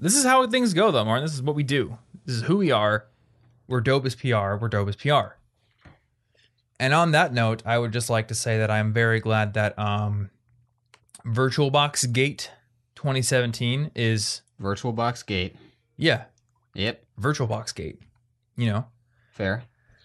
this is how things go, though, Martin. This is what we do. This is who we are. We're dope as PR. We're dope as PR. And on that note, I would just like to say that I'm very glad that um, VirtualBox Gate 2017 is VirtualBox Gate. yeah, Yep. VirtualBox Gate. You know, Fair.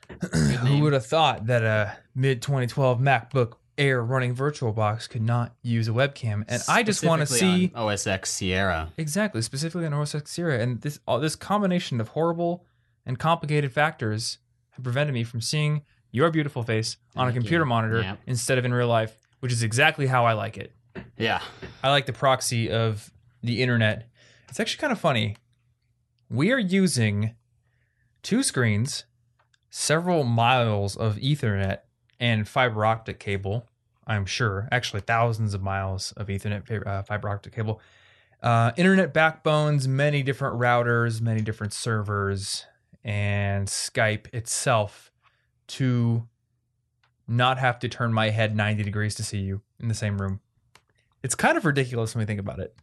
who would have thought that a mid 2012 MacBook Air running VirtualBox could not use a webcam? And I just want to see OS X Sierra. exactly, specifically on OS X Sierra, and this all this combination of horrible and complicated factors have prevented me from seeing your beautiful face on a Thank you. computer monitor Yep. instead of in real life, which is exactly how I like it. Yeah. I like the proxy of the internet. It's actually kind of funny. We are using two screens, several miles of Ethernet and fiber optic cable. I'm sure, actually, thousands of miles of Ethernet uh, fiber optic cable. Uh, internet backbones, many different routers, many different servers, and Skype itself to not have to turn my head 90 degrees to see you in the same room. It's kind of ridiculous when we think about it.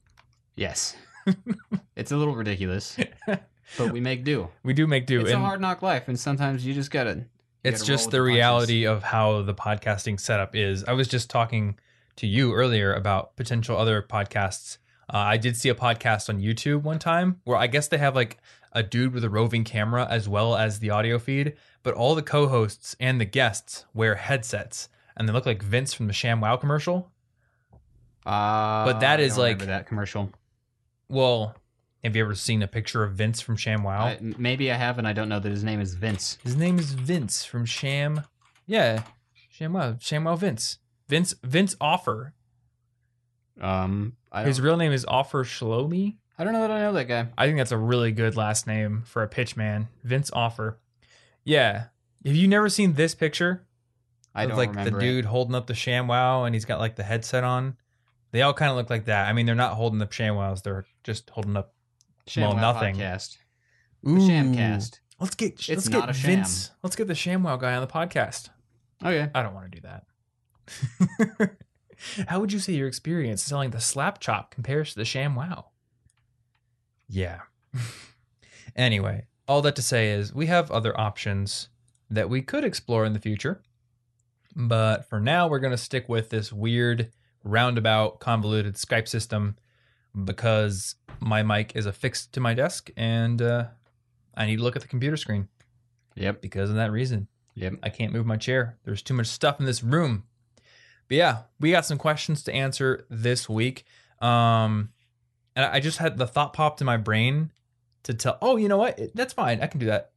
Yes. it's a little ridiculous, but we make do. We do make do. It's a hard knock life, and sometimes you just gotta. It's just with the reality of how the podcasting setup is. I was just talking to you earlier about potential other podcasts. Uh, I did see a podcast on YouTube one time where I guess they have like a dude with a roving camera as well as the audio feed, but all the co-hosts and the guests wear headsets and they look like Vince from the ShamWow commercial. Uh, But that is like- that commercial. Well, have you ever seen a picture of Vince from ShamWow? I, maybe I have, and I don't know that his name is Vince. His name is Vince from Sham. Yeah, ShamWow. ShamWow Vince. Vince Vince Offer. Um, I His real name is Offer Shlomi. I don't know that I know that guy. I think that's a really good last name for a pitch man. Vince Offer. Yeah. Have you never seen this picture? I don't like the it. dude holding up the ShamWow and he's got like the headset on. They all kind of look like that. I mean, they're not holding up ShamWows. They're just holding up. Well, ShamWow nothing. Podcast. Ooh. Shamcast. Let's get It's let's not get a sham. Vince. Let's get the ShamWow guy on the podcast. Oh, okay. I don't want to do that. How would you say your experience selling the slap chop compares to the ShamWow? Yeah. anyway, all that to say is we have other options that we could explore in the future. But for now, we're going to stick with this weird, roundabout, convoluted Skype system because my mic is affixed to my desk and uh, I need to look at the computer screen Yep. because of that reason. Yep. I can't move my chair. There's too much stuff in this room. But yeah, we got some questions to answer this week. Um, and I just had the thought popped in my brain to tell, oh, you know what? That's fine. I can do that.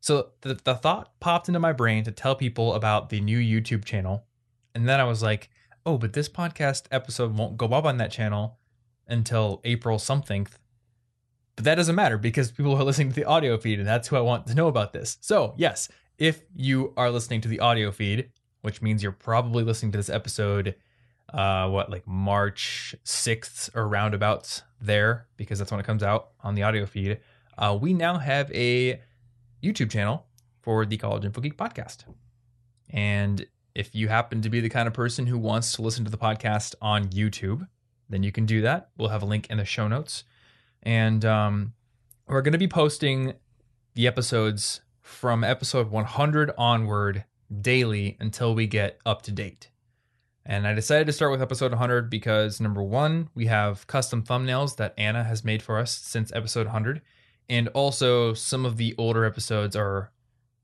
So the, the thought popped into my brain to tell people about the new YouTube channel. And then I was like, oh, but this podcast episode won't go up on that channel until April something. But that doesn't matter because people are listening to the audio feed, and that's who I want to know about this. So, yes, if you are listening to the audio feed, which means you're probably listening to this episode, uh, what, like March 6th or roundabouts there, because that's when it comes out on the audio feed, uh, we now have a YouTube channel for the College Info Geek podcast. And if you happen to be the kind of person who wants to listen to the podcast on YouTube, then you can do that. We'll have a link in the show notes. And um, we're going to be posting the episodes from episode 100 onward daily until we get up to date. And I decided to start with episode 100 because number one, we have custom thumbnails that Anna has made for us since episode 100. And also, some of the older episodes are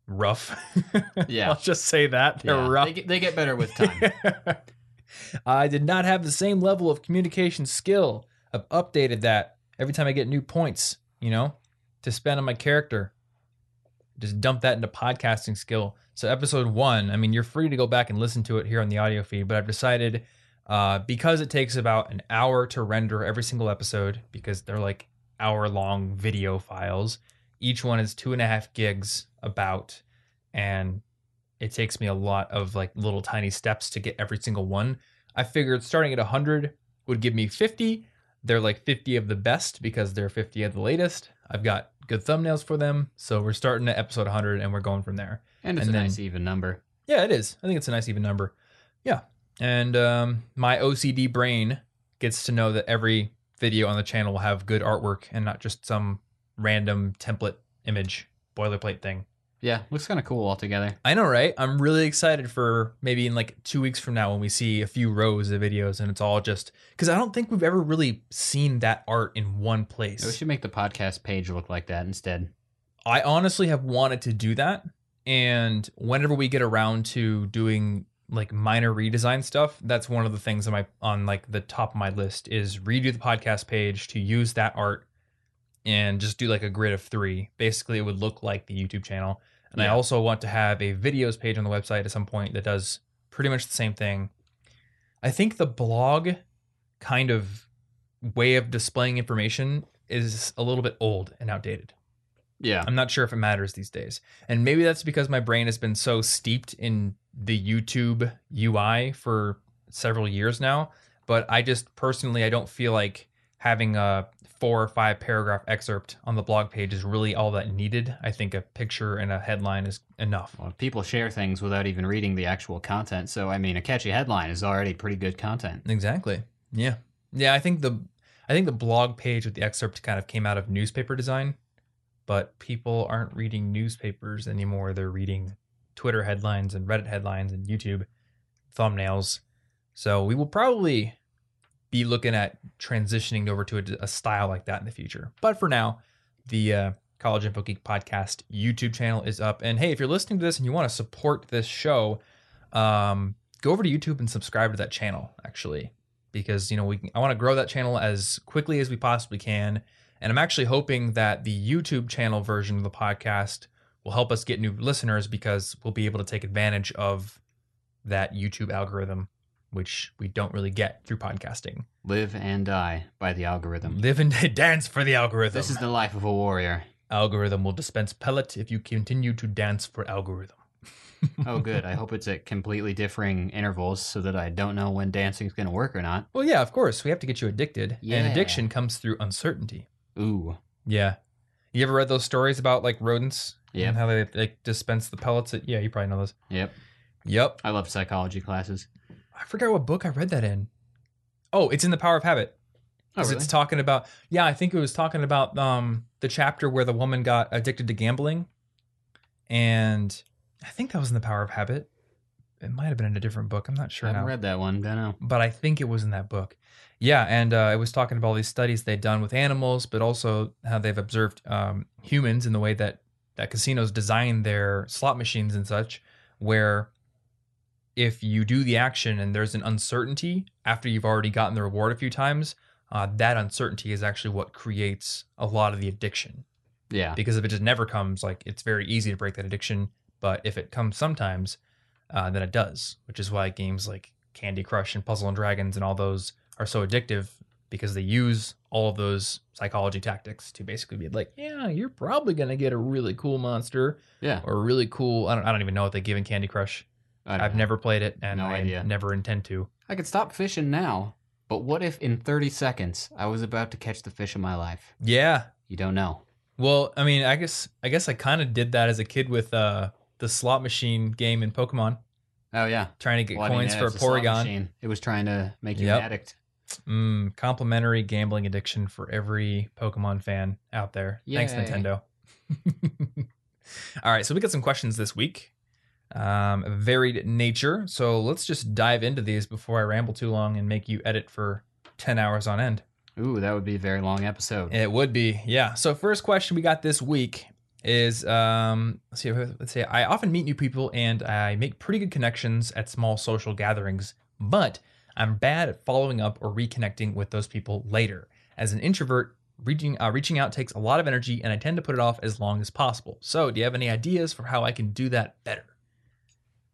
rough. Yeah. I'll just say that. They're Yeah, rough. They get, they get better with time. I did not have the same level of communication skill. I've updated that every time I get new points, you know, to spend on my character. Just dump that into podcasting skill. So, episode one, I mean, you're free to go back and listen to it here on the audio feed, but I've decided uh, because it takes about an hour to render every single episode, because they're like hour long video files, each one is two and a half gigs about. And it takes me a lot of like little tiny steps to get every single one. I figured starting at 100 would give me 50. They're like 50 of the best because they're 50 of the latest. I've got good thumbnails for them. So we're starting at episode 100 and we're going from there. And it's And a then- nice even number. Yeah, it is. I think it's a nice even number. Yeah. And um, my OCD brain gets to know that every video on the channel will have good artwork and not just some random template image boilerplate thing. Yeah, looks kind of cool altogether. I know, right? I'm really excited for maybe in like two weeks from now when we see a few rows of videos and it's all just because I don't think we've ever really seen that art in one place. We should make the podcast page look like that instead. I honestly have wanted to do that. And whenever we get around to doing like minor redesign stuff, that's one of the things on my on like the top of my list is redo the podcast page to use that art and just do like a grid of three. Basically, it would look like the YouTube channel. And I also want to have a videos page on the website at some point that does pretty much the same thing. I think the blog kind of way of displaying information is a little bit old and outdated. Yeah. I'm not sure if it matters these days. And maybe that's because my brain has been so steeped in the YouTube UI for several years now. But I just personally, I don't feel like having a four or five paragraph excerpt on the blog page is really all that needed. I think a picture and a headline is enough. Well, people share things without even reading the actual content. So, I mean, a catchy headline is already pretty good content. Exactly. Yeah. Yeah, I think the I think the blog page with the excerpt kind of came out of newspaper design, but people aren't reading newspapers anymore. They're reading Twitter headlines and Reddit headlines and YouTube thumbnails. So we will probably be looking at transitioning over to a, a style like that in the future. But for now, the uh, College Info Geek podcast YouTube channel is up. And hey, if you're listening to this and you want to support this show, um, go over to YouTube and subscribe to that channel. Actually, because you know we I want to grow that channel as quickly as we possibly can, and I'm actually hoping that the YouTube channel version of the podcast will help us get new listeners because we'll be able to take advantage of that YouTube algorithm, which we don't really get through podcasting. Live and die by the algorithm. Live and dance for the algorithm. This is the life of a warrior. algorithm will dispense pellet if you continue to dance for algorithm. Oh, good. I hope it's at completely differing intervals so that I don't know when dancing's going to work or not. Well, yeah, of course. We have to get you addicted. Yeah. And addiction comes through uncertainty. Ooh. Yeah. You ever read those stories about like rodents? Yeah. And how they like dispense the pellets? At, yeah, you probably know those. Yep. Yep. I love psychology classes. I forgot what book I read that in. Oh, it's in The Power of Habit. Oh, 'Cause really? it's talking about yeah, I think it was talking about um the chapter where the woman got addicted to gambling. And I think that was in The Power of Habit. It might have been in a different book. I'm not sure. I haven't now. read that one. Don't know. but I think it was in that book. Yeah, and uh, it was talking about all these studies they'd done with animals, but also how they've observed um, humans in the way that that casinos design their slot machines and such, where if you do the action and there's an uncertainty after you've already gotten the reward a few times, uh, that uncertainty is actually what creates a lot of the addiction. Yeah. Because if it just never comes, like it's very easy to break that addiction. But if it comes sometimes, uh, then it does, which is why games like Candy Crush and Puzzle and Dragons and all those are so addictive because they use all of those psychology tactics to basically be like, yeah, you're probably gonna get a really cool monster Yeah. or a really cool. I don't, I don't even know what they give in Candy Crush. I don't I've know. never played it and No I idea. never intend to. I could stop fishing now, but what if in 30 seconds I was about to catch the fish of my life? Yeah. You don't know. Well, I mean, I guess I guess I kind of did that as a kid with uh, the slot machine game in Pokemon, Oh, yeah. trying to get Well, I mean, coins yeah, for a it's slot Porygon. machine. It was trying to make you Yep. an addict. Mm, complimentary gambling addiction for every Pokemon fan out there. Thanks, Nintendo. All right, so we got some questions this week. Um, varied nature. So let's just dive into these before I ramble too long and make you edit for 10 hours on end. Ooh, that would be a very long episode. It would be, yeah. So first question we got this week is um let's see let's say I often meet new people and I make pretty good connections at small social gatherings, but I'm bad at following up or reconnecting with those people later. As an introvert, reaching uh, reaching out takes a lot of energy and I tend to put it off as long as possible. So, do you have any ideas for how I can do that better?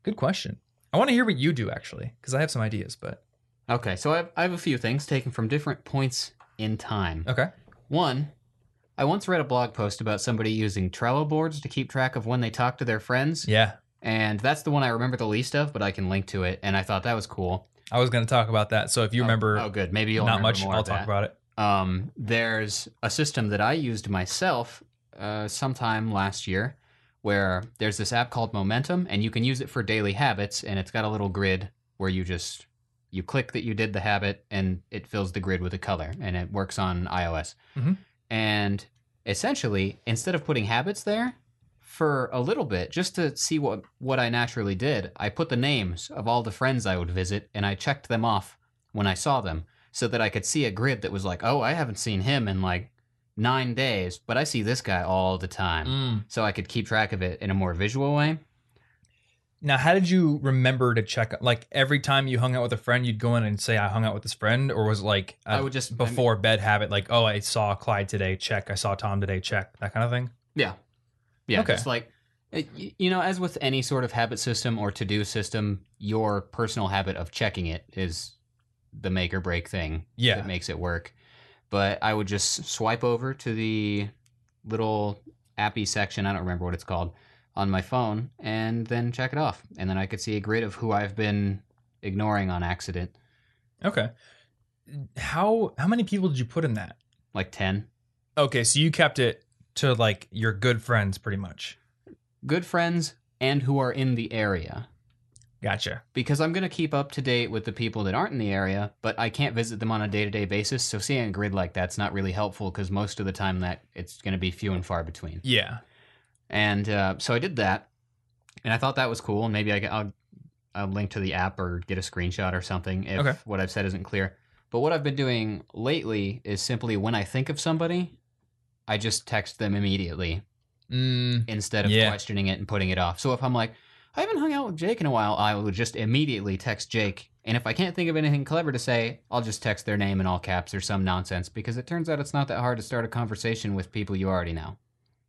Good question. I want to hear what you do actually because I have some ideas, but Okay, so I have, I have a few things taken from different points in time. okay. One, I once read a blog post about somebody using Trello boards to keep track of when they talk to their friends, Yeah. and that's the one I remember the least of, but I can link to it, and I thought that was cool. I was going to talk about that. So, if you Oh, remember oh, good. Maybe you'll not much, I'll talk about it. Um, there's a system that I used myself uh, sometime last year where there's this app called Momentum, and you can use it for daily habits, and it's got a little grid where you just you click that you did the habit and it fills the grid with a color and it works on iOS. Mhm. And essentially, instead of putting habits there, for a little bit, just to see what, what I naturally did, I put the names of all the friends I would visit and I checked them off when I saw them so that I could see a grid that was like, oh, I haven't seen him in like nine days, but I see this guy all the time. Mm. So I could keep track of it in a more visual way. Now, how did you remember to check? Like every time you hung out with a friend, you'd go in and say, "I hung out with this friend," or was it like a I would just I mean- before bed habit, like, "Oh, I saw Clyde today. Check. I saw Tom today. Check." That kind of thing. Yeah. Yeah. Okay. Just like, you know, as with any sort of habit system or to do system, your personal habit of checking it is the make or break thing Yeah. that makes it work. But I would just swipe over to the little appy section, I don't remember what it's called, on my phone and then check it off. And then I could see a grid of who I've been ignoring on accident, Okay. How how many people did you put in that? like 10. Okay, so you kept it to like your good friends, pretty much. Good friends and who are in the area. Gotcha. because I'm going to keep up to date with the people that aren't in the area, but I can't visit them on a day to day basis. So seeing a grid like that's not really helpful because most of the time that it's going to be few and far between. Yeah. And uh, so I did that, and I thought that was cool. And maybe I, will I'll link to the app or get a screenshot or something if Okay. what I've said isn't clear. But what I've been doing lately is simply when I think of somebody, I just text them immediately Mm, instead of Yeah. questioning it and putting it off. So if I'm like, I haven't hung out with Jake in a while, I will just immediately text Jake. And if I can't think of anything clever to say, I'll just text their name in all caps or some nonsense because it turns out it's not that hard to start a conversation with people you already know.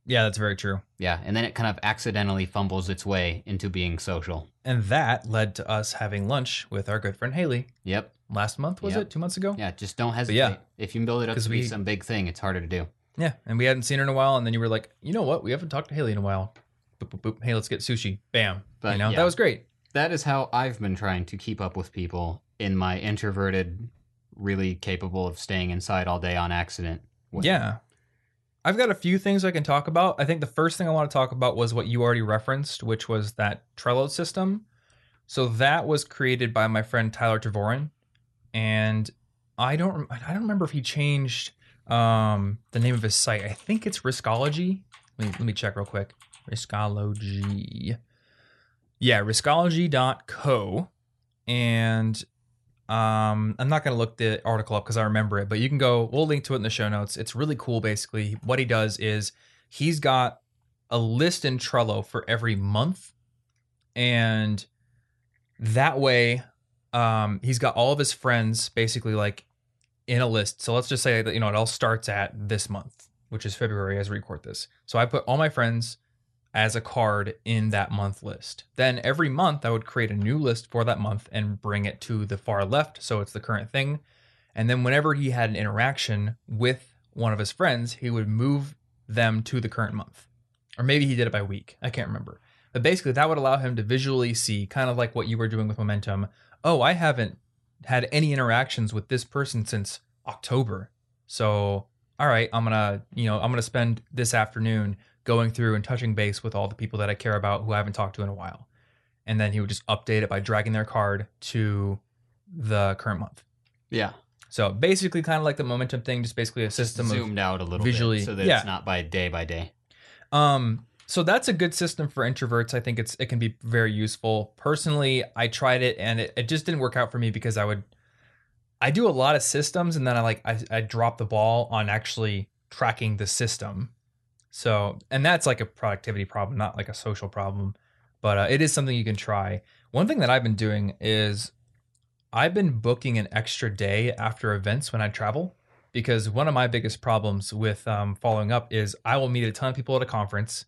yeah, that's very true. Yeah, and then it kind of accidentally fumbles its way into being social. And that led to us having lunch with our good friend Haley Yep. last month. Was Yep. it two months ago? Yeah, just don't hesitate. yeah. If you build it up to be we- some big thing, it's harder to do. Yeah, and we hadn't seen her in a while, and then you were like, you know what? We haven't talked to Haley in a while. Boop, boop, boop. Hey, let's get sushi. Bam. But, you know, yeah. that was great. That is how I've been trying to keep up with people in my introverted, really capable of staying inside all day on accident. Yeah. I've got a few things I can talk about. I think the first thing I want to talk about was what you already referenced, which was that Trello system. So that was created by my friend Tyler Tervooren, and I don't I don't remember if he changed um, the name of his site. I think it's Riskology. Let me, let me check real quick. Riskology. Yeah, riskology.co. And um, I'm not going to look the article up because I remember it, but you can go, we'll link to it in the show notes. It's really cool. Basically, what he does is he's got a list in Trello for every month. And that way, um, he's got all of his friends basically like in a list. So let's just say that, you know, it all starts at this month, which is February as we record this. So I put all my friends as a card in that month list. Then every month I would create a new list for that month and bring it to the far left so it's the current thing. And then whenever he had an interaction with one of his friends, he would move them to the current month. Or maybe he did it by week. I can't remember. But basically that would allow him to visually see kind of like what you were doing with momentum. Oh, I haven't had any interactions with this person since October. So, all right, I'm going to, you know, I'm going to spend this afternoon going through and touching base with all the people that I care about who I haven't talked to in a while. And then he would just update it by dragging their card to the current month. Yeah. So basically, kind of like the momentum thing, just basically a system zoomed out a little visually- bit so that yeah. it's not by day by day. Um, so that's a good system for introverts. I think it's it can be very useful. Personally, I tried it and it, it just didn't work out for me because I would I do a lot of systems and then I like I, I drop the ball on actually tracking the system. So and that's like a productivity problem, not like a social problem. But uh, it is something you can try. One thing that I've been doing is I've been booking an extra day after events when I travel because one of my biggest problems with um, following up is I will meet a ton of people at a conference.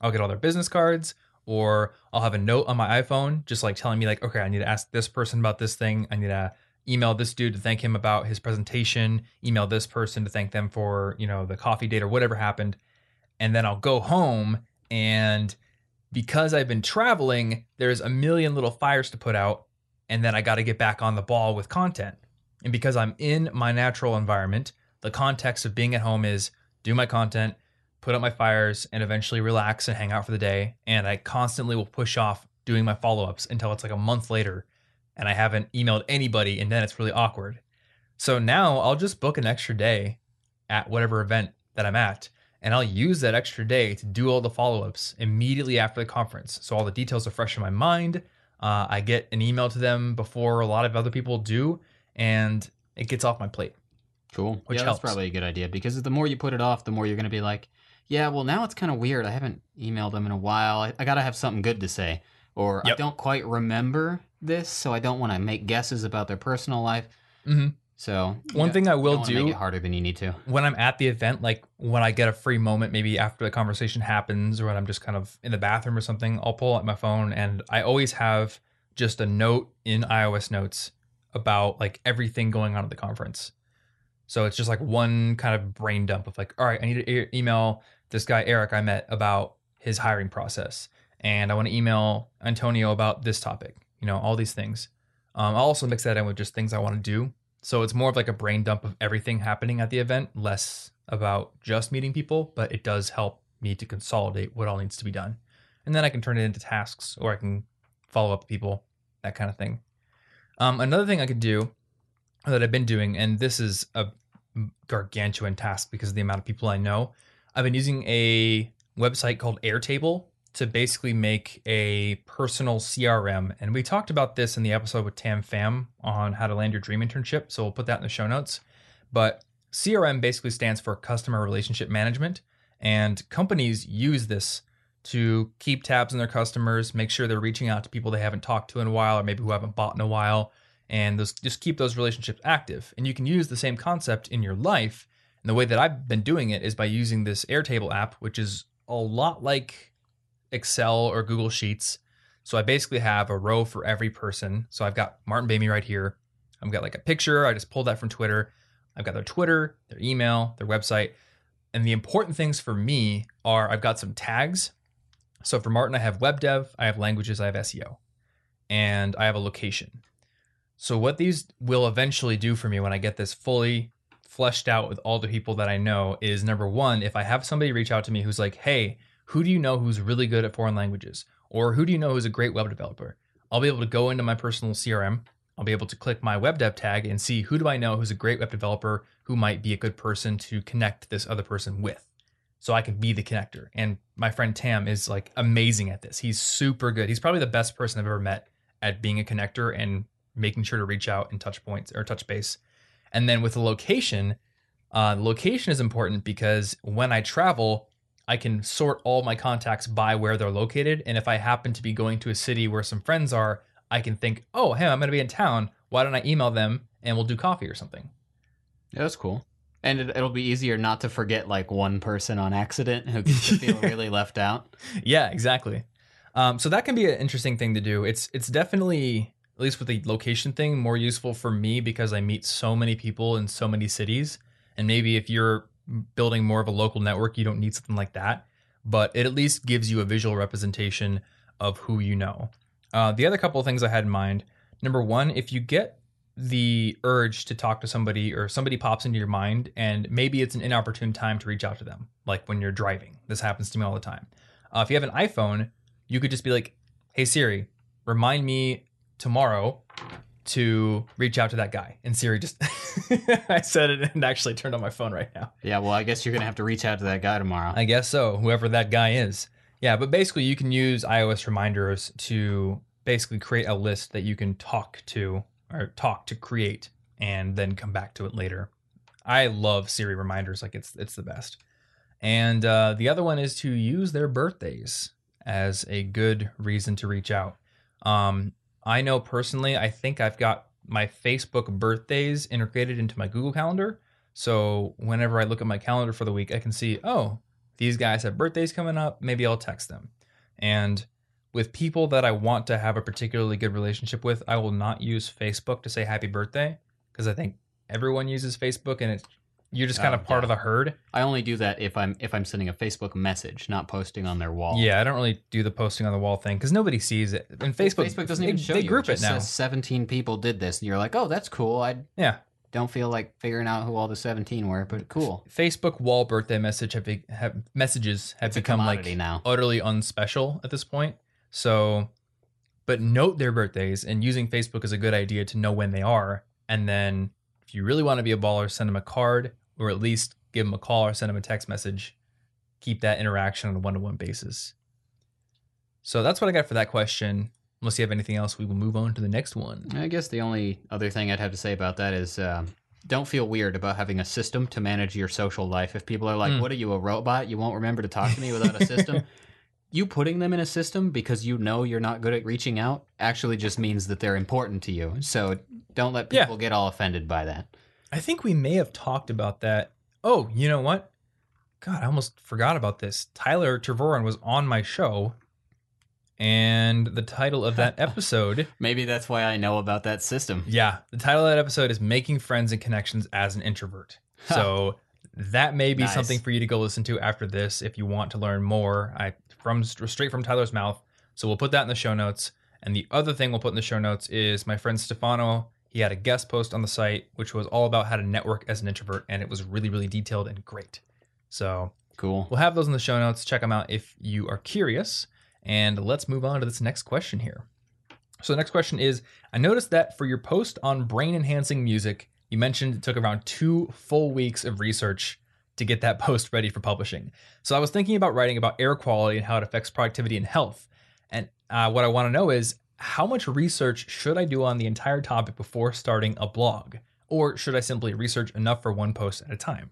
I'll get all their business cards, or I'll have a note on my iPhone just like telling me like, okay, I need to ask this person about this thing. I need to email this dude to thank him about his presentation. Email this person to thank them for you know the coffee date or whatever happened, and then I'll go home and because I've been traveling, there's a million little fires to put out, and then I got to get back on the ball with content. And because I'm in my natural environment, the context of being at home is do my content, put out my fires, and eventually relax and hang out for the day. And I constantly will push off doing my follow ups until it's like a month later. and I haven't emailed anybody, and then it's really awkward. So now I'll just book an extra day at whatever event that I'm at, and I'll use that extra day to do all the follow ups immediately after the conference. So all the details are fresh in my mind. Uh, I get an email to them before a lot of other people do, and it gets off my plate. Cool. Which yeah, helps. that's probably a good idea because the more you put it off, the more you're going to be like, yeah, well, now it's kind of weird. I haven't emailed them in a while. I, I got to have something good to say. Or I don't quite remember this, so I don't want to make guesses about their personal life. hmm So, One know, thing I will do make it harder than you need to. when I'm at the event, like when I get a free moment, maybe after the conversation happens or when I'm just kind of in the bathroom or something, I'll pull out my phone and I always have just a note in iOS notes about like everything going on at the conference. So it's just like one kind of brain dump of like, all right, I need to e- email this guy Eric I met about his hiring process, and I want to email Antonio about this topic. You know, all these things. Um, I'll also mix that in with just things I want to do. So it's more of like a brain dump of everything happening at the event, less about just meeting people, but it does help me to consolidate what all needs to be done. And then I can turn it into tasks or I can follow up people, that kind of thing. Um, another thing I could do that I've been doing, and this is a gargantuan task because of the amount of people I know, I've been using a website called Airtable to basically make a personal CRM. And we talked about this in the episode with Tam Pham on how to land your dream internship. So we'll put that in the show notes. But CRM basically stands for customer relationship management. And companies use this to keep tabs on their customers, make sure they're reaching out to people they haven't talked to in a while or maybe who haven't bought in a while, and those, just keep those relationships active. And you can use the same concept in your life. And the way that I've been doing it is by using this Airtable app, which is a lot like Excel or Google Sheets. So I basically have a row for every person. So I've got Martin Boehme right here. I've got like a picture. I just pulled that from Twitter. I've got their Twitter, their email, their website. And the important things for me are I've got some tags. So for Martin, I have web dev, I have languages, I have SEO, and I have a location. So what these will eventually do for me when I get this fully fleshed out with all the people that I know is number one, if I have somebody reach out to me who's like, hey, who do you know who's really good at foreign languages? Or who do you know who's a great web developer? I'll be able to go into my personal CRM. I'll be able to click my web dev tag and see who do I know who's a great web developer who might be a good person to connect this other person with. So I can be the connector. And my friend Tam is like amazing at this. He's super good. He's probably the best person I've ever met at being a connector and making sure to reach out and touch points or touch base. And then with the location, uh, location is important because when I travel, I can sort all my contacts by where they're located. And if I happen to be going to a city where some friends are, I can think, oh, hey, I'm going to be in town. Why don't I email them and we'll do coffee or something? Yeah, that's cool. And it, it'll be easier not to forget like one person on accident who gets to feel really left out. Yeah, exactly. Um, so that can be an interesting thing to do. It's it's definitely at least with the location thing more useful for me because I meet so many people in so many cities. And maybe if you're building more of a local network, you don't need something like that. But it at least gives you a visual representation of who you know. Uh, the other couple of things I had in mind. Number one, if you get the urge to talk to somebody or somebody pops into your mind and maybe it's an inopportune time to reach out to them, like when you're driving. This happens to me all the time. Uh, if you have an iPhone, you could just be like, "Hey Siri, remind me tomorrow to reach out to that guy." And Siri just I said it and actually turned on my phone right now. Yeah, well, I guess you're gonna have to reach out to that guy tomorrow. I guess so, whoever that guy is. Yeah, but basically you can use iOS reminders to basically create a list that you can talk to or talk to create and then come back to it later. I love Siri reminders like it's it's the best. And uh, the other one is to use their birthdays as a good reason to reach out. Um, I know personally, I think I've got my Facebook birthdays integrated into my Google Calendar. So whenever I look at my calendar for the week, I can see, oh, these guys have birthdays coming up. Maybe I'll text them. And with people that I want to have a particularly good relationship with, I will not use Facebook to say happy birthday because I think everyone uses Facebook and it's you're just kind Oh, of part yeah. of the herd. I only do that if I'm if I'm sending a Facebook message, not posting on their wall. Yeah, I don't really do the posting on the wall thing because nobody sees it. And Facebook, Facebook doesn't they, even show they you. group it, just now. Says Seventeen people did this, and you're like, oh, that's cool. I yeah, don't feel like figuring out who all the seventeen were, but cool. Facebook wall birthday message have, be- have messages have It's a become like commodity now. utterly unspecial at this point. So, but note their birthdays and using Facebook is a good idea to know when they are. And then if you really want to be a baller, send them a card or at least give them a call or send them a text message. Keep that interaction on a one to one basis. So that's what I got for that question. Unless you have anything else, we will move on to the next one. I guess the only other thing I'd have to say about that is uh, don't feel weird about having a system to manage your social life. If people are like, Mm. "What are you, a robot? You won't remember to talk to me without a system." you putting them in a system because you know you're not good at reaching out actually just means that they're important to you. So don't let Yeah. people get all offended by that. I think we may have talked about that. Oh, you know what? God, I almost forgot about this. Tyler Tervooren was on my show, and the title of that episode, Maybe that's why I know about that system. yeah, the title of that episode is "Making Friends and Connections as an Introvert." So that may be Nice. something for you to go listen to after this if you want to learn more. I from straight from Tyler's mouth. So we'll put that in the show notes. And the other thing we'll put in the show notes is my friend Stefano. He had a guest post on the site, which was all about how to network as an introvert, and it was really, really detailed and great. So Cool. we'll have those in the show notes. Check them out if you are curious. And let's move on to this next question here. So the next question is I noticed that for your post on brain enhancing music, you mentioned it took around two full weeks of research to get that post ready for publishing. So I was thinking about writing about air quality and how it affects productivity and health. And uh, what I want to know is how much research should I do on the entire topic before starting a blog? Or should I simply research enough for one post at a time?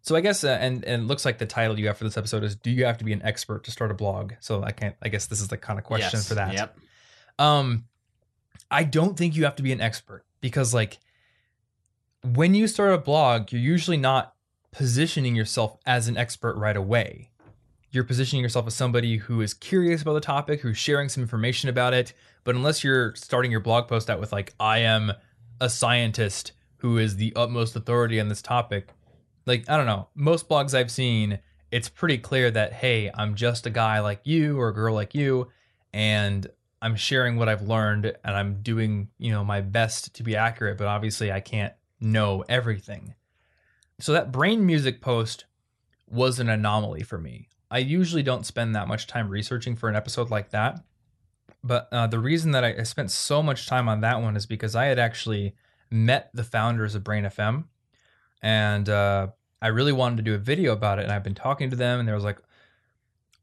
So I guess, uh, and and it looks like the title you have for this episode is "Do you have to be an expert to start a blog?" So I can't. I guess this is the kind of question Yes. for that. Yep. Um, I don't think you have to be an expert because, like, when you start a blog, you're usually not positioning yourself as an expert right away. You're positioning yourself as somebody who is curious about the topic, who's sharing some information about it. But unless you're starting your blog post out with, like, I am a scientist who is the utmost authority on this topic, like, I don't know, most blogs I've seen, it's pretty clear that, hey, I'm just a guy like you or a girl like you, and I'm sharing what I've learned and I'm doing, you know, my best to be accurate, but obviously I can't know everything. So that brain music post was an anomaly for me. I usually don't spend that much time researching for an episode like that. But uh, the reason that I, spent so much time on that one is because I had actually met the founders of Brain FM and uh, I really wanted to do a video about it. And I've been talking to them and there was like,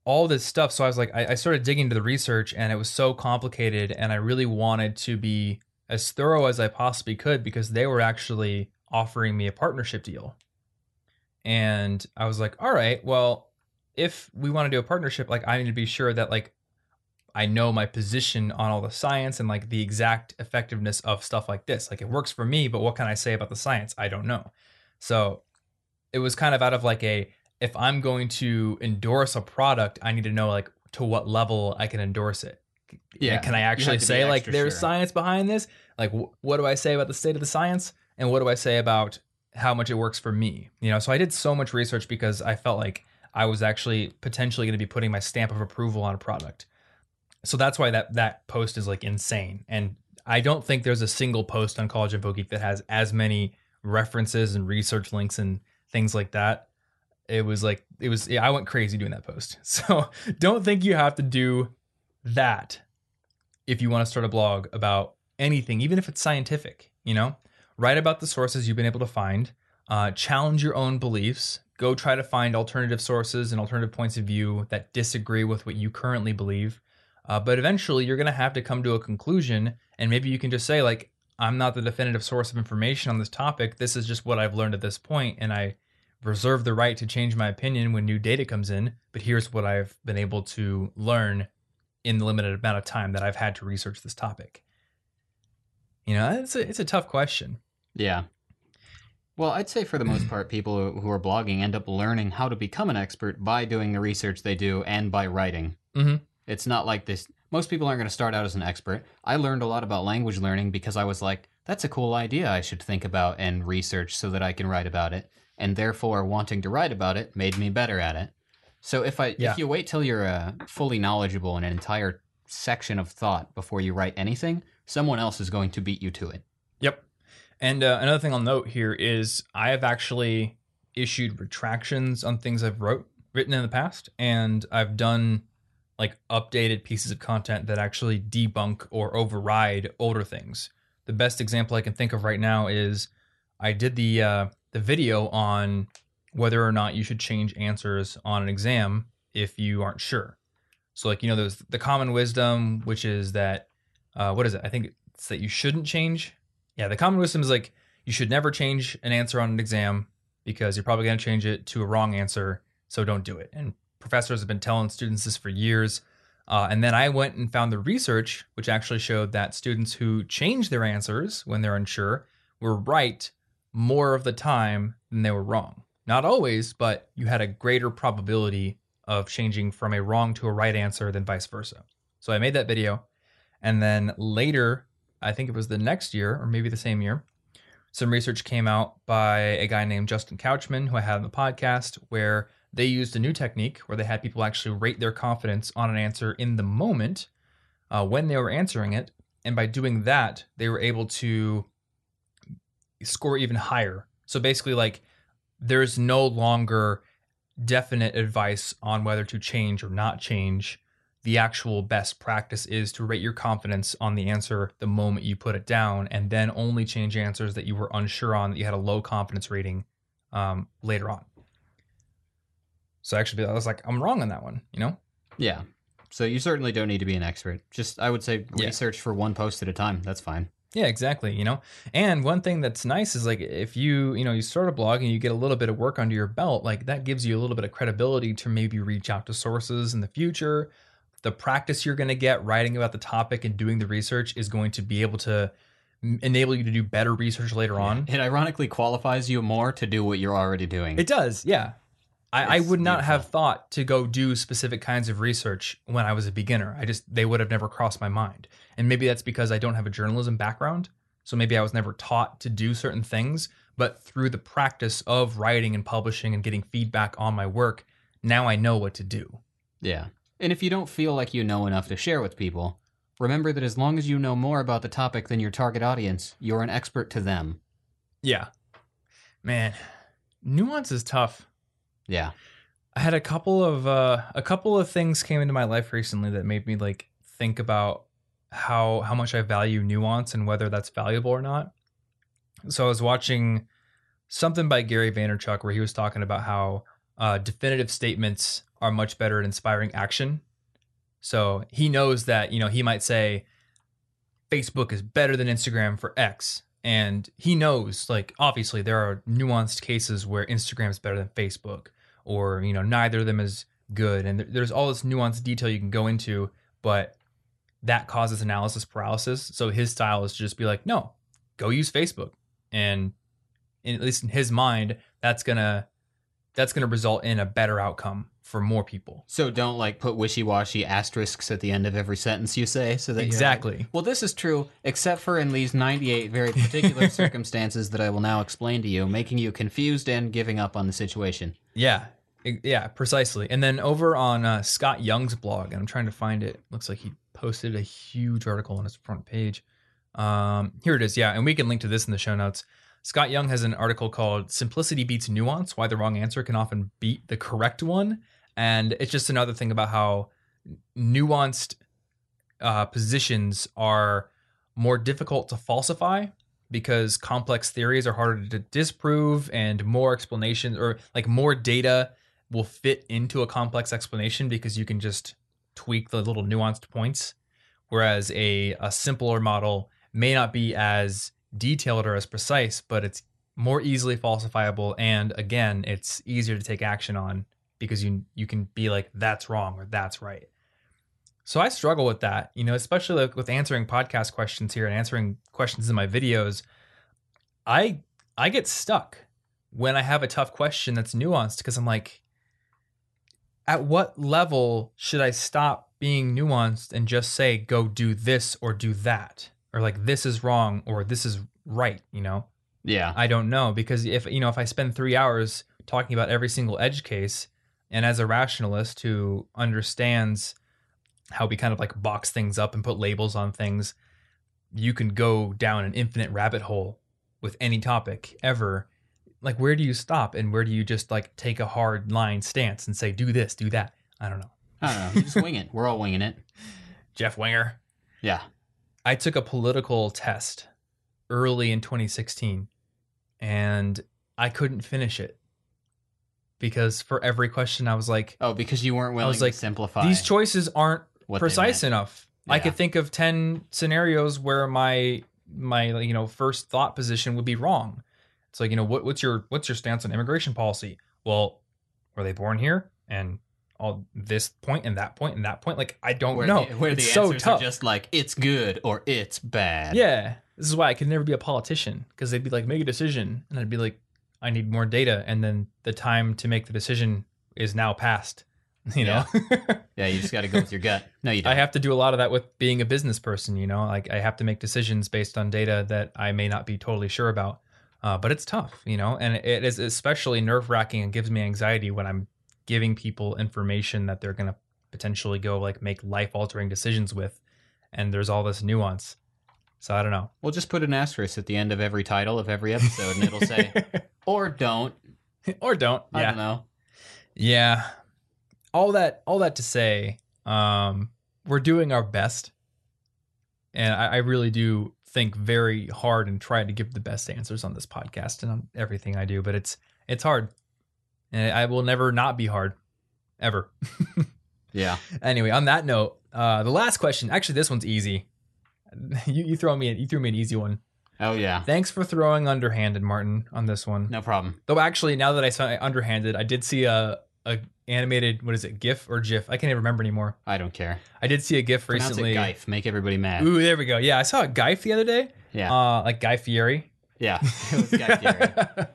all this stuff. So I was like, I, I started digging into the research and it was so complicated. And I really wanted to be as thorough as I possibly could because they were actually offering me a partnership deal. And I was like, all right, well, if we want to do a partnership, like I need to be sure that like I know my position on all the science and like the exact effectiveness of stuff like this. Like it works for me, but what can I say about the science? I don't know. So it was kind of out of like a if I'm going to endorse a product, I need to know like to what level I can endorse it. Yeah. Can I actually say like there's sure. science behind this? Like wh- what do I say about the state of the science and what do I say about how much it works for me? You know, so I did so much research because I felt like I was actually potentially going to be putting my stamp of approval on a product. So that's why that that post is like insane. And I don't think there's a single post on College Info Geek that has as many references and research links and things like that. It was like it was yeah, I went crazy doing that post. So don't think you have to do that if you want to start a blog about anything, even if it's scientific, you know? Write about the sources you've been able to find, uh, challenge your own beliefs, go try to find alternative sources and alternative points of view that disagree with what you currently believe. Uh, but eventually, you're going to have to come to a conclusion, and maybe you can just say, like, I'm not the definitive source of information on this topic. This is just what I've learned at this point, and I reserve the right to change my opinion when new data comes in. But here's what I've been able to learn in the limited amount of time that I've had to research this topic. You know, it's a, it's a tough question. Yeah. Well, I'd say for the most part, people who- are blogging end up learning how to become an expert by doing the research they do and by writing. Mhm. It's not like this. Most people aren't going to start out as an expert. I learned a lot about language learning because I was like, that's a cool idea I should think about and research so that I can write about it. And therefore, wanting to write about it made me better at it. So if I Yeah. if you wait till you're uh, fully knowledgeable in an entire section of thought before you write anything, someone else is going to beat you to it. Yep. And uh, another thing I'll note here is I have actually issued retractions on things I've wrote written in the past, and I've done like updated pieces of content that actually debunk or override older things. The best example I can think of right now is I did the uh, the video on whether or not you should change answers on an exam if you aren't sure. So like you know there's the common wisdom, which is that uh, what is it? I think it's that you shouldn't change. Yeah, the common wisdom is like you should never change an answer on an exam because you're probably going to change it to a wrong answer. So don't do it. And professors have been telling students this for years. Uh, and then I went and found the research, which actually showed that students who change their answers when they're unsure were right more of the time than they were wrong. Not always, but you had a greater probability of changing from a wrong to a right answer than vice versa. So I made that video. And then later, I think it was the next year or maybe the same year, some research came out by a guy named Justin Couchman, who I had on the podcast, where they used a new technique where they had people actually rate their confidence on an answer in the moment uh, when they were answering it. And by doing that, they were able to score even higher. So basically, like, there's no longer definite advice on whether to change or not change the actual best practice is to rate your confidence on the answer the moment you put it down and then only change answers that you were unsure on that you had a low confidence rating um, later on so actually i was like i'm wrong on that one you know Yeah. So you certainly don't need to be an expert. Just I would say Yeah. research for one post at a time. That's fine. yeah exactly you know and one thing that's nice is like if you you know you start a blog and you get a little bit of work under your belt like that gives you a little bit of credibility to maybe reach out to sources in the future the practice you're going to get writing about the topic and doing the research is going to be able to enable you to do better research later on. It ironically qualifies you more to do what you're already doing. It does, yeah. I, I would not beautiful. have thought to go do specific kinds of research when I was a beginner. I just they would have never crossed my mind. And maybe that's because I don't have a journalism background. So maybe I was never taught to do certain things, but through the practice of writing and publishing and getting feedback on my work, now I know what to do. Yeah. And if you don't feel like you know enough to share with people, remember that as long as you know more about the topic than your target audience, you're an expert to them. Yeah. Man, nuance is tough. Yeah. I had a couple of uh, a couple of things came into my life recently that made me like think about how how much I value nuance and whether that's valuable or not. So I was watching something by Gary Vaynerchuk where he was talking about how uh, definitive statements are much better at inspiring action. So he knows that you know he might say Facebook is better than Instagram for X, and he knows like obviously there are nuanced cases where Instagram is better than Facebook or you know neither of them is good. And there's all this nuanced detail you can go into but that causes analysis paralysis. So his style is to just be like no go use facebook. And in, at least in his mind that's gonna that's gonna result in a better outcome for more people. So don't like put wishy-washy asterisks at the end of every sentence you say so that you're like, exactly well, this is true, except for in these 98 very particular circumstances that I will now explain to you, making you confused and giving up on the situation. yeah yeah precisely. And then over on uh, scott young's blog and i'm trying to find it looks like he posted a huge article on his front page. Um, here it is yeah and we can link to this in the show notes scott young has an article called simplicity beats nuance why the wrong answer can often beat the correct one. And it's just another thing about how nuanced uh, positions are more difficult to falsify because complex theories are harder to disprove and more explanations or like more data will fit into a complex explanation because you can just tweak the little nuanced points. Whereas a, a simpler model may not be as detailed or as precise but it's more easily falsifiable and again it's easier to take action on because you you can be like that's wrong or that's right so I struggle with that, you know, especially like with answering podcast questions here and answering questions in my videos. I I get stuck when I have a tough question that's nuanced because I'm like, at what level should I stop being nuanced and just say go do this or do that or like this is wrong or this is right, you know? Yeah. I don't know because if you know if I spend three hours talking about every single edge case, and as a rationalist who understands how we kind of like box things up and put labels on things, you can go down an infinite rabbit hole with any topic ever. Like where do you stop and where do you just like take a hard line stance and say do this, do that? I don't know. I don't know. You just wing it. We're all winging it. Jeff Winger. Yeah. I took a political test early in 2016 and I couldn't finish it because for every question I was like, Oh, because you weren't willing was like, to simplify. these choices aren't precise enough. I could think of 10 scenarios where my my you know first thought position would be wrong. It's like, you know, what what's your what's your stance on immigration policy? Well, were they born here? And all this point and that point and that point like I don't Where know. the, where it's the so answers tough. are just like it's good or it's bad. Yeah. This is why I could never be a politician because they'd be like, make a decision. And I'd be like, I need more data. And then the time to make the decision is now past. You know, Yeah, you just got to go with your gut. No, you don't. I have to do a lot of that with being a business person. You know, like I have to make decisions based on data that I may not be totally sure about. Uh, but it's tough, you know, and it is especially nerve wracking and gives me anxiety when I'm giving people information that they're going to potentially go like make life altering decisions with. And there's all this nuance. So I don't know. We'll just put an asterisk at the end of every title of every episode, and it'll say or don't. or don't. I yeah. don't know. Yeah. All that all that to say, um, we're doing our best. And I, I really do think very hard and try to give the best answers on this podcast and on everything I do, but it's it's hard. And I will never not be hard. Ever. Yeah. anyway, on that note, uh, the last question, actually this one's easy. You you throw me you threw me an easy one. Oh yeah. Thanks for throwing underhanded, Martin, on this one. No problem. Though actually, now that I saw it underhanded, I did see a a animated what is it, GIF or GIF? I can't even remember anymore. I don't care. I did see a GIF Pronounce recently. it Geif. Make everybody mad. Ooh, there we go. Yeah, I saw a GIF the other day. Yeah. Uh, like Guy Fieri. yeah. It was Guy Fieri.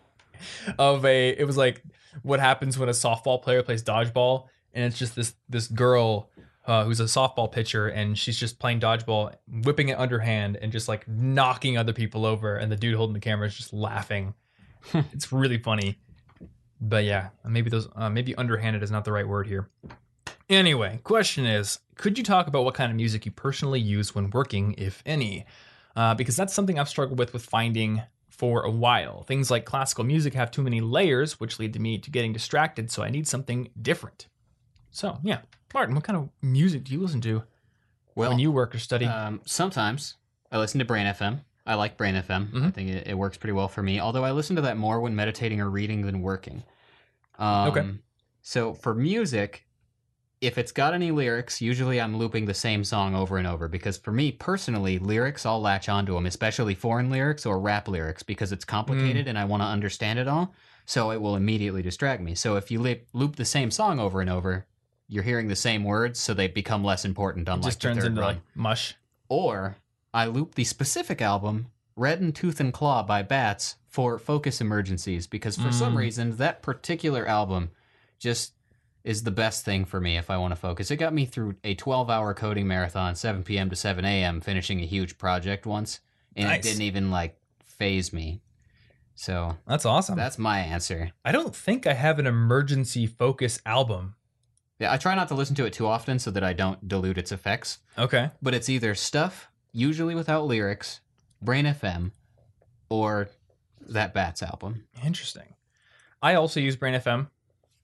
of a, it was like what happens when a softball player plays dodgeball, and it's just this this girl. Uh, who's a softball pitcher and she's just playing dodgeball, whipping it underhand and just like knocking other people over, and the dude holding the camera is just laughing. it's really funny. But yeah, maybe those uh, maybe underhanded is not the right word here. Anyway, question is, could you talk about what kind of music you personally use when working, if any? Uh, because that's something I've struggled with with finding for a while. Things like classical music have too many layers, which lead to me to getting distracted. So I need something different. So yeah, Martin, what kind of music do you listen to Well, when you work or study? um, sometimes I listen to Brain FM. I like Brain FM. I Mhm. think it, it works pretty well for me. Although I listen to that more when meditating or reading than working. Um, Okay. So for music, if it's got any lyrics, usually I'm looping the same song over and over because for me personally, lyrics I'll latch onto them, especially foreign lyrics or rap lyrics because it's complicated and I want to understand it all. So it will immediately distract me. So if you loop, loop the same song over and over, you're hearing the same words, so they become less important. it Unlike just turns into run. like mush. Or I loop the specific album, Red in Tooth and Claw by Bats, for focus emergencies because for some Mm. reason that particular album just is the best thing for me if I want to focus. It got me through a 12 hour coding marathon, 7 p.m. to 7 a.m., finishing a huge project once, and Nice. it didn't even like faze me. So That's awesome. that's my answer. I don't think I have an emergency focus album. Yeah, I try not to listen to it too often so that I don't dilute its effects. Okay. but it's either stuff usually without lyrics, Brain FM, or that Bats album. Interesting. I also use Brain FM,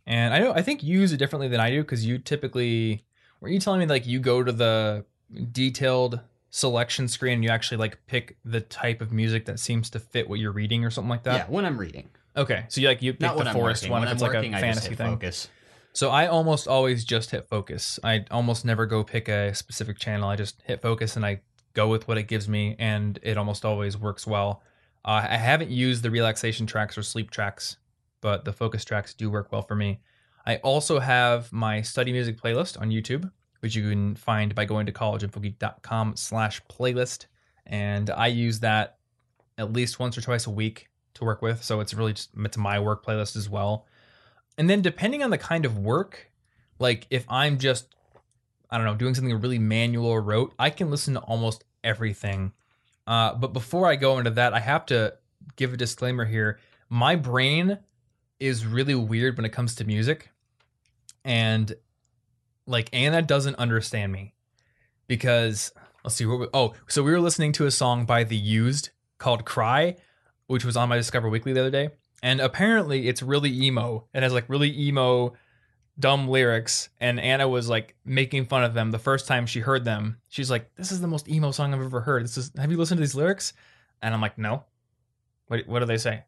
and I know I think you use it differently than I do because you typically were you telling me like you go to the detailed selection screen and you actually like pick the type of music that seems to fit what you're reading or something like that. yeah, when I'm reading, Okay, so you like you pick not the when I'm forest one when if I'm it's like working, a I just fantasy thing. focus. So I almost always just hit focus. I almost never go pick a specific channel. I just hit focus and I go with what it gives me, and it almost always works well. Uh, I haven't used the relaxation tracks or sleep tracks, but the focus tracks do work well for me. I also have my study music playlist on YouTube, which you can find by going to collegeinfogeek.com slash playlist. And I use that at least once or twice a week to work with. So it's really just it's my work playlist as well. And then depending on the kind of work, like if I'm just I don't know, doing something really manual or rote, I can listen to almost everything. Uh, but before I go into that, I have to give a disclaimer here. My brain is really weird when it comes to music. And like Anna doesn't understand me because let's see what we, oh, so we were listening to a song by The Used called Cry, which was on my Discover Weekly the other day. And apparently it's really emo. It has like really emo dumb lyrics and Anna was like making fun of them the first time she heard them. She's like, "This is the most emo song I've ever heard. This is have you listened to these lyrics?" And I'm like, "No." What what do they say?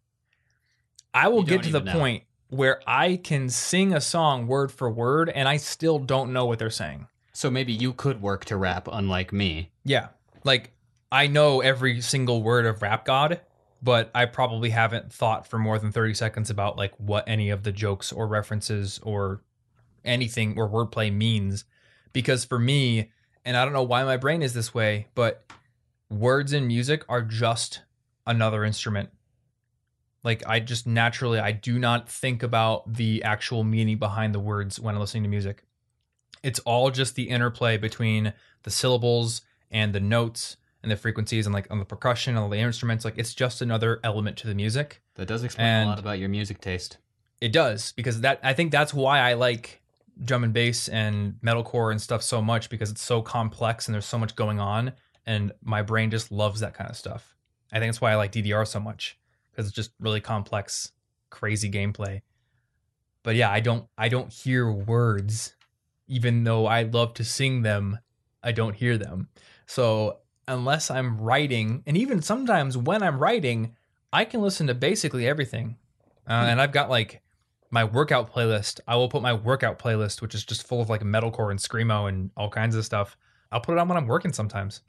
I will get to the know. point where I can sing a song word for word and I still don't know what they're saying. So maybe you could work to rap, unlike me. Yeah. Like I know every single word of Rap God, but I probably haven't thought for more than 30 seconds about like what any of the jokes or references or anything or wordplay means because for me, and I don't know why my brain is this way, but words in music are just another instrument. Like I just naturally I do not think about the actual meaning behind the words when I'm listening to music. It's all just the interplay between the syllables and the notes and the frequencies and like on the percussion and all the instruments. Like it's just another element to the music. That does explain And- a lot about your music taste. It does because that I think that's why I like drum and bass and metalcore and stuff so much because it's so complex and there's so much going on and my brain just loves that kind of stuff. I think that's why I like DDR so much because it's just really complex, crazy gameplay. But yeah, I don't I don't hear words even though I love to sing them, I don't hear them. So unless I'm writing, and even sometimes when I'm writing, I can listen to basically everything. Uh, and I've got like my workout playlist. I will put my workout playlist, which is just full of like metalcore and screamo and all kinds of stuff. I'll put it on when I'm working sometimes.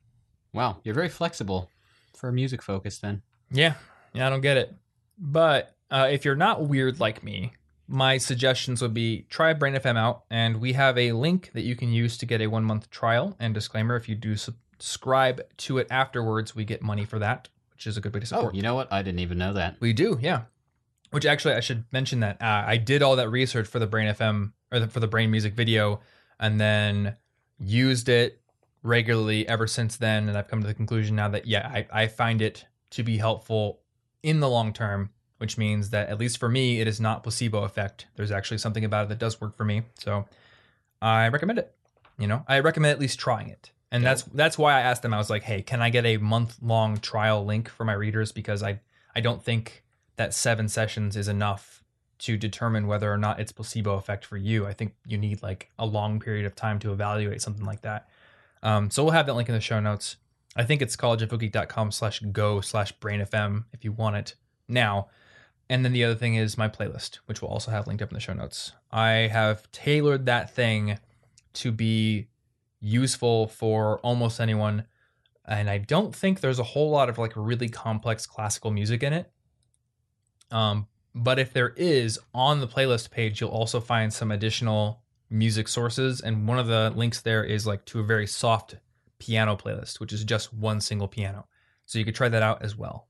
Wow, you're very flexible for a music focus then. Yeah, yeah, I don't get it. But uh, if you're not weird like me, my suggestions would be try Brain FM out, and we have a link that you can use to get a one month trial. And disclaimer: if you do subscribe to it afterwards, we get money for that, which is a good way to support. Oh, support. you know what? I didn't even know that. We do, yeah. Which actually, I should mention that uh, I did all that research for the Brain FM or the, for the Brain Music video, and then used it regularly ever since then. And I've come to the conclusion now that yeah, I, I find it to be helpful in the long term, which means that at least for me, it is not placebo effect. There's actually something about it that does work for me, so I recommend it. You know, I recommend at least trying it. And that's that's why I asked them. I was like, "Hey, can I get a month long trial link for my readers? Because I I don't think that seven sessions is enough to determine whether or not it's placebo effect for you. I think you need like a long period of time to evaluate something like that. Um, so we'll have that link in the show notes. I think it's collegeinfogeek.com slash go slash brainfm if you want it now. And then the other thing is my playlist, which we'll also have linked up in the show notes. I have tailored that thing to be useful for almost anyone. And I don't think there's a whole lot of like really complex classical music in it. Um, but if there is on the playlist page, you'll also find some additional music sources. And one of the links there is like to a very soft piano playlist, which is just one single piano. So you could try that out as well.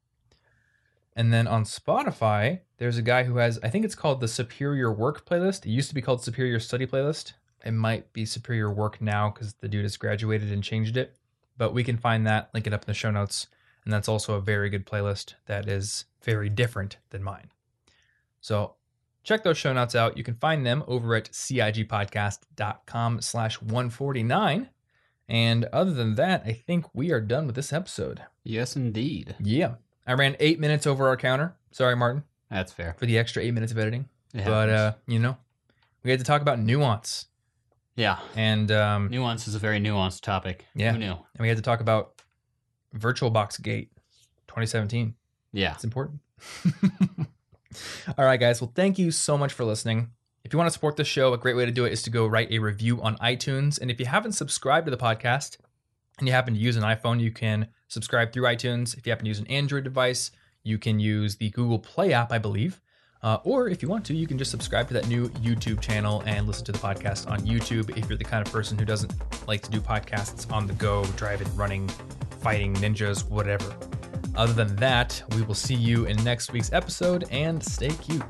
And then on Spotify, there's a guy who has, I think it's called the Superior Work playlist. It used to be called Superior Study playlist. It might be Superior Work now because the dude has graduated and changed it. But we can find that, link it up in the show notes. And that's also a very good playlist that is very different than mine. So check those show notes out. You can find them over at cigpodcast.com slash 149. And other than that, I think we are done with this episode. Yes, indeed. Yeah. I ran eight minutes over our counter. Sorry, Martin, That's fair. for the extra eight minutes of editing. It but, uh, you know, we had to talk about nuance. yeah, And um, nuance is a very nuanced topic. Yeah. Who knew? and we had to talk about VirtualBox Gate 2017. Yeah. It's important. All right, guys. Well, thank you so much for listening. If you want to support the show, a great way to do it is to go write a review on iTunes. And if you haven't subscribed to the podcast and you happen to use an iPhone, you can subscribe through iTunes. If you happen to use an Android device, you can use the Google Play app, I believe. Uh, or if you want to, you can just subscribe to that new YouTube channel and listen to the podcast on YouTube if you're the kind of person who doesn't like to do podcasts on the go, driving, running, fighting ninjas, whatever. Other than that, we will see you in next week's episode and stay cute.